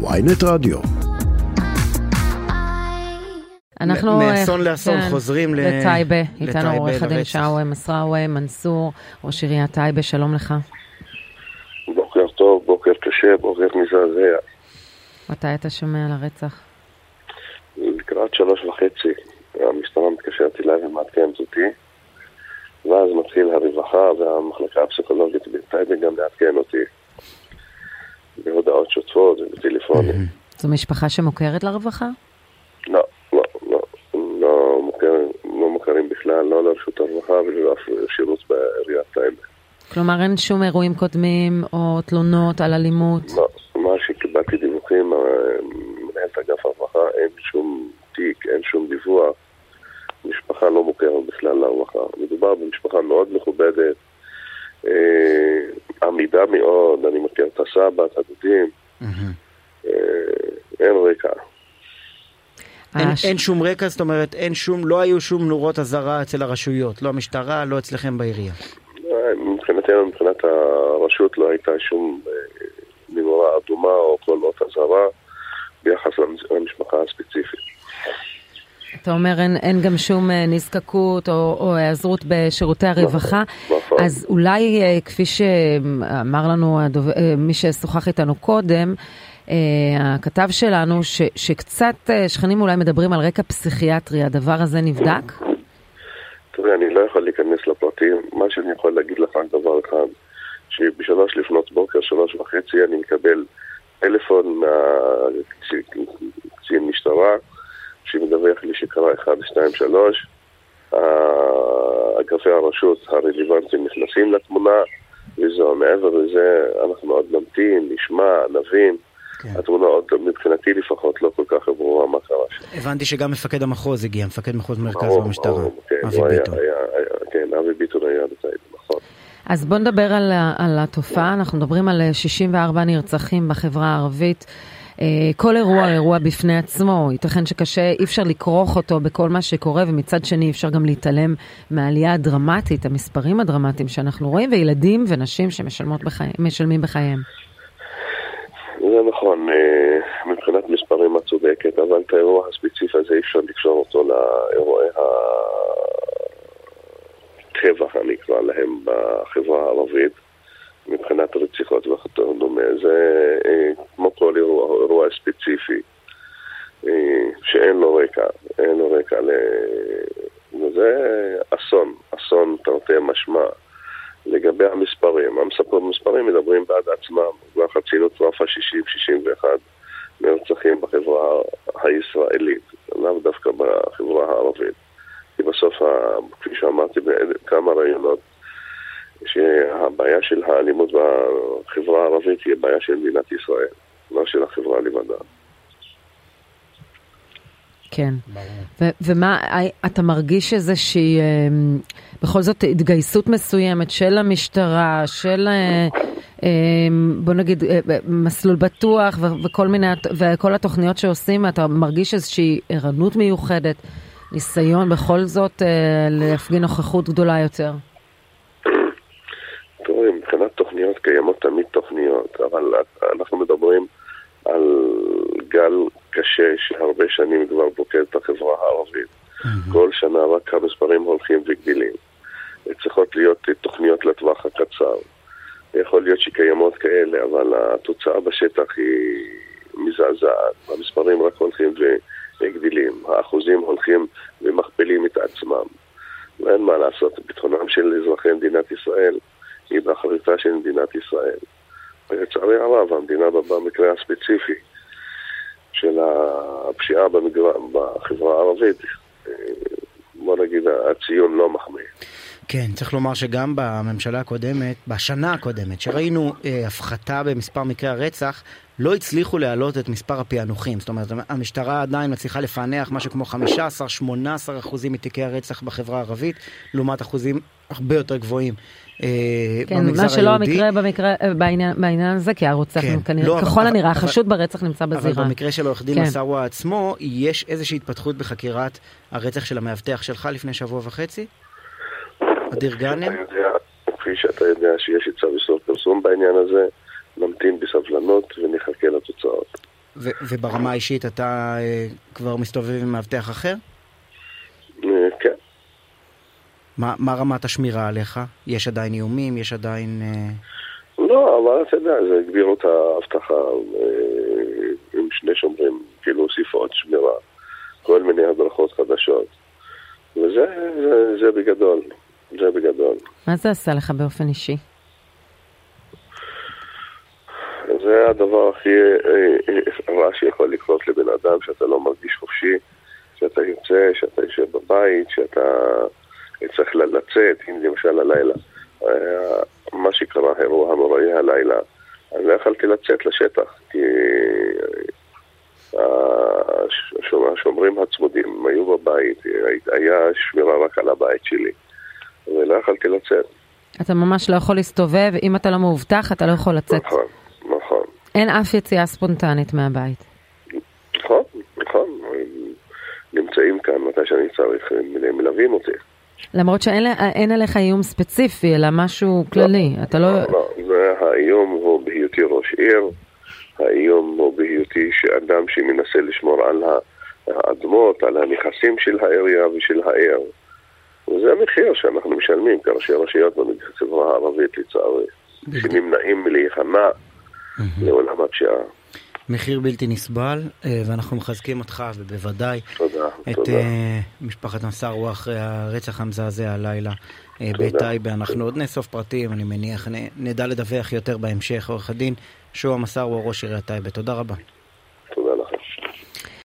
ויינט רדיו. אנחנו מאסון לאסון כן, חוזרים לטייבה, איתנו עורך הדין. שאווה מסראווה, מנסור, ראש עיריית טייבה, שלום לך. בוקר טוב, בוקר קשה, בוקר מזעזע. מתי אתה שומע על הרצח? לקראת שלוש וחצי המשטרה מתקשרת אליי ומעדכנת אותי ואז מתחיל הרווחה והמחלקה הפסיכולוגית בטייבה גם לעדכן אותי בהודעות שוטפות ובטלפונים. זו משפחה שמוכרת לרווחה? לא, לא, לא, לא, מוכר, לא מוכרים בכלל, לא לרשות הרווחה ולא שירות בעיריית טייבה. כלומר אין שום אירועים קודמים או תלונות על אלימות? לא, מה שקיבלתי דיווחים, אה, מנהלת אגף הרווחה, אין שום תיק, אין שום דיווח. משפחה לא מוכרת בכלל לרווחה. מדובר במשפחה מאוד מכובדת, אה, עמידה מאוד, אני מכיר את הסבא, את הדודים. אה, אין רקע. אין, הש- אין שום רקע, זאת אומרת, אין שום, לא היו שום נורות אזהרה אצל הרשויות, לא המשטרה, לא אצלכם בעירייה. אה, מבחינתנו, מבחינת הרשות, לא הייתה שום אה, מנורה אדומה או כל אות אזהרה ביחס למש- למשפחה הספציפית. אתה אומר אין, אין גם שום אה, נזקקות או, או היעזרות בשירותי הרווחה, נכון. אז אולי אה, כפי שאמר לנו הדוב... אה, מי ששוחח איתנו קודם, הכתב שלנו, ש, שקצת שכנים אולי מדברים על רקע פסיכיאטרי, הדבר הזה נבדק? תראה, אני לא יכול להיכנס לפרטים. מה שאני יכול להגיד לך רק דבר אחד, שבשלוש לפנות בוקר, שלוש וחצי, אני מקבל טלפון מהקצין משטרה, שמדווח לי שקרה 1, 2, 3. אגפי הרשות הרלוונטיים נכנסים לתמונה, וזהו, מעבר לזה, אנחנו עוד נמתין, נשמע, נבין. כן. התמונה עוד, מבחינתי לפחות, לא כל כך ברורה מה קרה שם. הבנתי שגם מפקד המחוז הגיע, מפקד מחוז מרכז ברור, במשטרה, ברור, כן, אבי ביטון. היה- היה- כן, אבי ביטון היה בטייבה, נכון. אז בוא נדבר על, על התופעה, אנחנו מדברים על אה, 64 נרצחים בחברה הערבית. אה, כל אירוע הוא אירוע בפני עצמו, ייתכן שקשה, אי אפשר לכרוך אותו בכל מה שקורה, ומצד שני אי אפשר גם להתעלם מהעלייה הדרמטית, המספרים הדרמטיים שאנחנו רואים, וילדים ונשים שמשלמות בחי... בחייהם. זה נכון, אה, מבחינת מספרים את צודקת, אבל את האירוע הספציפי הזה אי אפשר לקשור אותו לאירועי הטבח, אני אקרא להם, בחברה הערבית, מבחינת רציחות וכדומה. זה אה, כמו כל אירוע ספציפי, אה, שאין לו רקע, אין לו רקע ל... וזה אסון, אסון תרתי משמע. לגבי המספרים, המספר- המספרים מדברים בעד עצמם, כבר חצינו את רף ה-60-61 נרצחים בחברה הישראלית, לאו דווקא בחברה הערבית. כי בסוף, כפי שאמרתי בכמה רעיונות, שהבעיה של האלימות בחברה הערבית היא בעיה של מדינת ישראל, לא של החברה לבדה. כן. ו- ומה, אה, אתה מרגיש איזושהי, אה, בכל זאת, התגייסות מסוימת של המשטרה, של, אה, בוא נגיד, מסלול בטוח ו- וכל מיני, וכל התוכניות שעושים, אתה מרגיש איזושהי ערנות מיוחדת, ניסיון בכל זאת להפגין נוכחות גדולה יותר? תוכניות קיימות תמיד תוכניות, אבל אנחנו מדברים על גל קשה שהרבה שנים כבר פוקד את החברה הערבית. כל שנה רק המספרים הולכים וגדילים. צריכות להיות תוכניות לטווח הקצר. יכול להיות שקיימות כאלה, אבל התוצאה בשטח היא מזעזעת. המספרים רק הולכים וגדילים. האחוזים הולכים ומכפילים את עצמם. ואין מה לעשות, ביטחונם של אזרחי מדינת ישראל היא באחריותה של מדינת ישראל. ולצערי הרב, המדינה במקרה הספציפי של הפשיעה במגר... בחברה הערבית, בוא נגיד, הציון לא מחמיא. כן, צריך לומר שגם בממשלה הקודמת, בשנה הקודמת, שראינו אה, הפחתה במספר מקרי הרצח, לא הצליחו להעלות את מספר הפענוחים. זאת אומרת, המשטרה עדיין מצליחה לפענח משהו כמו 15-18 אחוזים מתיקי הרצח בחברה הערבית, לעומת אחוזים הרבה יותר גבוהים כן, במגזר מה שלא היהודי. המקרה במקרה, אה, בעניין, בעניין הזה, כי הרוצח כן. כנראה, לא, אבל- ככל אבל- הנראה, אבל- החשוד ברצח נמצא אבל בזירה. במקרה של עורך דין כן. מסארווה עצמו, יש איזושהי התפתחות בחקירת הרצח של המאבטח שלך לפני שבוע וחצי? אדיר גאנם? כפי שאתה יודע שיש צו איסור פרסום בעניין הזה, נמתין בסבלנות ונחכה לתוצאות. וברמה האישית אתה כבר מסתובב עם מאבטח אחר? כן. מה, מה רמת השמירה עליך? יש עדיין איומים? יש עדיין... לא, אבל אתה יודע, זה הגבירו את האבטחה עם שני שומרים, כאילו הוסיפו עוד שמירה, כל מיני הדרכות חדשות. וזה זה, זה בגדול, זה בגדול. מה זה עשה לך באופן אישי? זה הדבר הכי אה, אה, רע שיכול לקרות לבן אדם, שאתה לא מרגיש חופשי, שאתה יוצא, שאתה יושב בבית, שאתה צריך לצאת, אם למשל הלילה. אה, מה שקרה, האירוע הנוראי הלילה, אז לא יכלתי לצאת לשטח, כי השומרים הצמודים היו בבית, היה שמירה רק על הבית שלי, ולא יכלתי לצאת. אתה ממש לא יכול להסתובב, אם אתה לא מאובטח אתה לא יכול לצאת. נכון, נכון. אין אף יציאה ספונטנית מהבית. נכון, נכון. נמצאים כאן מתי שאני צריך, מלווים אותי. למרות שאין עליך איום ספציפי, אלא משהו כללי. לא, אתה לא... לא, לא, האיום הוא בהיותי ראש עיר, האיום הוא בהיותי שאדם שמנסה לשמור על האדמות, על הנכסים של העירייה ושל העיר. וזה המחיר שאנחנו משלמים כראשי רשויות בחברה הערבית לצערי, שנמנעים מלהיכנע לעולם הפשיעה. מחיר בלתי נסבל, אה, ואנחנו מחזקים אותך, ובוודאי תודה, את תודה. אה, משפחת מסארווה אחרי הרצח המזעזע הלילה אה, בטייבה. אנחנו עוד נאסוף פרטים, אני מניח, נדע לדווח יותר בהמשך. עורך הדין שועה מסארווה, ראש עיריית טייבה, תודה רבה.